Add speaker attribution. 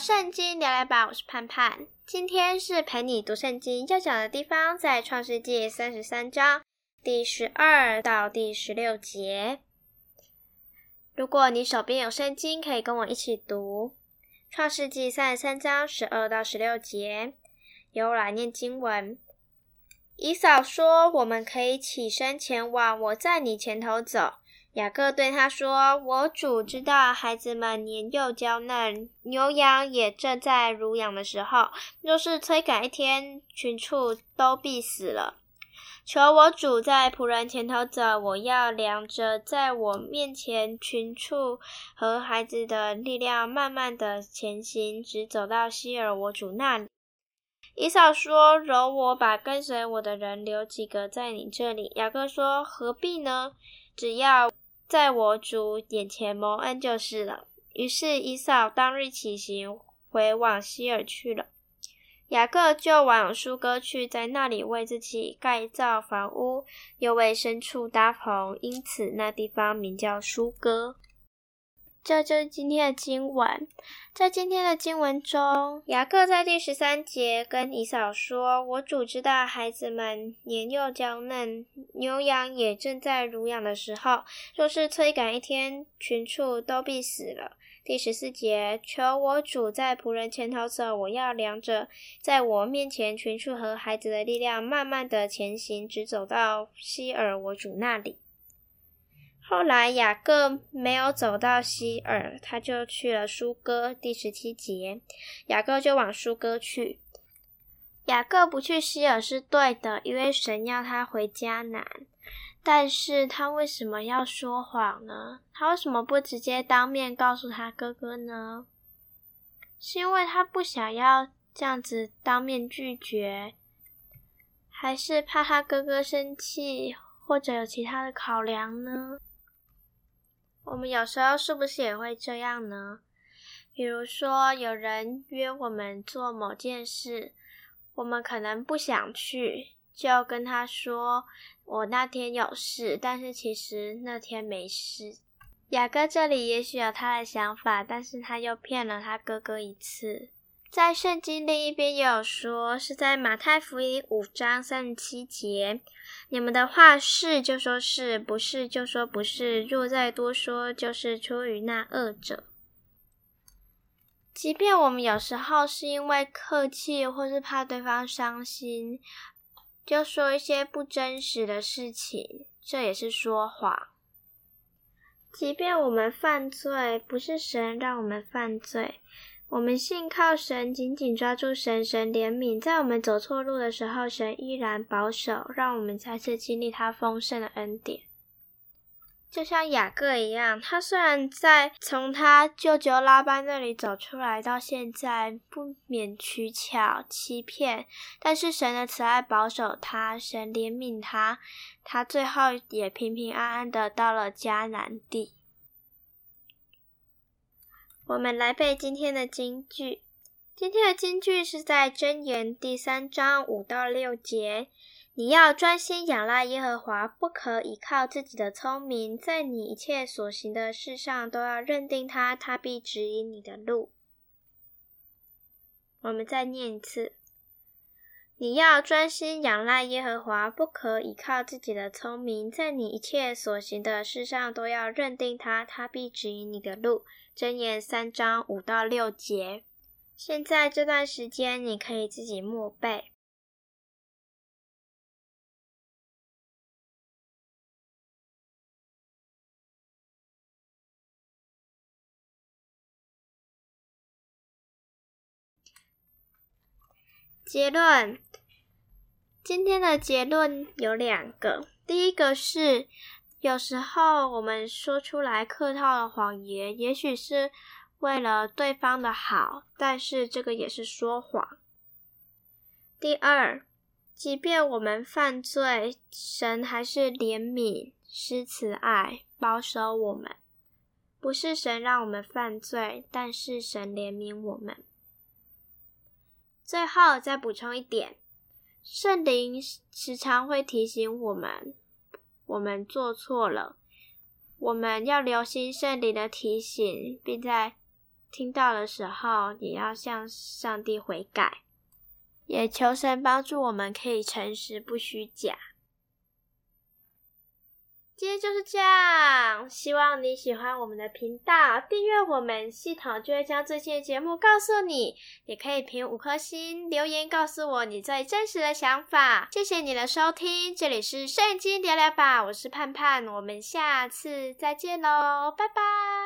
Speaker 1: 圣经聊聊吧，我是盼盼。今天是陪你读圣经要讲的地方，在创世记三十三章第十二到第十六节。如果你手边有圣经，可以跟我一起读创世记三十三章十二到十六节。由我来念经文。以扫说：“我们可以起身前往，我在你前头走。”雅各对他说：“我主知道孩子们年幼娇嫩，牛羊也正在乳养的时候。若是催赶一天，群畜都必死了。求我主在仆人前头走，我要量着在我面前群畜和孩子的力量，慢慢的前行，直走到希尔我主那里。”以扫说：“容我把跟随我的人留几个在你这里。”雅各说：“何必呢？只要。”在我主眼前蒙恩就是了。于是伊扫当日起行，回往西尔去了。雅各就往苏哥去，在那里为自己盖造房屋，又为牲畜搭棚，因此那地方名叫苏哥。这就是今天的经文。在今天的经文中，雅各在第十三节跟以扫说：“我主知道孩子们年幼娇嫩，牛羊也正在乳养的时候，若是催赶一天，群畜都必死了。”第十四节，求我主在仆人前头走，我要量着在我面前群畜和孩子的力量，慢慢的前行，直走到希珥我主那里。后来雅各没有走到西珥，他就去了疏割。第十七节，雅各就往疏割去。雅各不去西珥是对的，因为神要他回迦南。但是他为什么要说谎呢？他为什么不直接当面告诉他哥哥呢？是因为他不想要这样子当面拒绝，还是怕他哥哥生气，或者有其他的考量呢？我们有时候是不是也会这样呢？比如说，有人约我们做某件事，我们可能不想去，就跟他说：“我那天有事。”但是其实那天没事。雅哥这里也许有他的想法，但是他又骗了他哥哥一次。在圣经另一边也有说，是在马太福音五章三十七节，你们的话是就说是，不是就说不是，若再多说，就是出于那恶者。即便我们有时候是因为客气，或是怕对方伤心，就说一些不真实的事情，这也是说谎。即便我们犯罪，不是神让我们犯罪。我们信靠神，紧紧抓住神，神怜悯，在我们走错路的时候，神依然保守，让我们再次经历他丰盛的恩典。就像雅各一样，他虽然在从他舅舅拉班那里走出来，到现在不免取巧欺骗，但是神的慈爱保守他，神怜悯他，他最后也平平安安的到了迦南地。我们来背今天的金句。今天的金句是在箴言第三章五到六节。你要专心仰赖耶和华，不可倚靠自己的聪明，在你一切所行的事上都要认定他，他必指引你的路。我们再念一次。你要专心仰赖耶和华，不可倚靠自己的聪明，在你一切所行的事上都要认定他，他必指引你的路。箴言三章五到六节。现在这段时间，你可以自己默背。结论。今天的结论有两个，第一个是。有时候我们说出来客套的谎言，也许是为了对方的好，但是这个也是说谎。第二，即便我们犯罪，神还是怜悯、施慈爱、保守我们。不是神让我们犯罪，但是神怜悯我们。最后再补充一点，圣灵时常会提醒我们。我们做错了，我们要留心圣灵的提醒，并在听到的时候，也要向上帝悔改，也求神帮助我们，可以诚实不虚假。今天就是这样，希望你喜欢我们的频道，订阅我们，系统就会将最新的节目告诉你。也可以评五颗星，留言告诉我你最真实的想法。谢谢你的收听，这里是圣经聊聊吧，我是盼盼，我们下次再见喽，拜拜。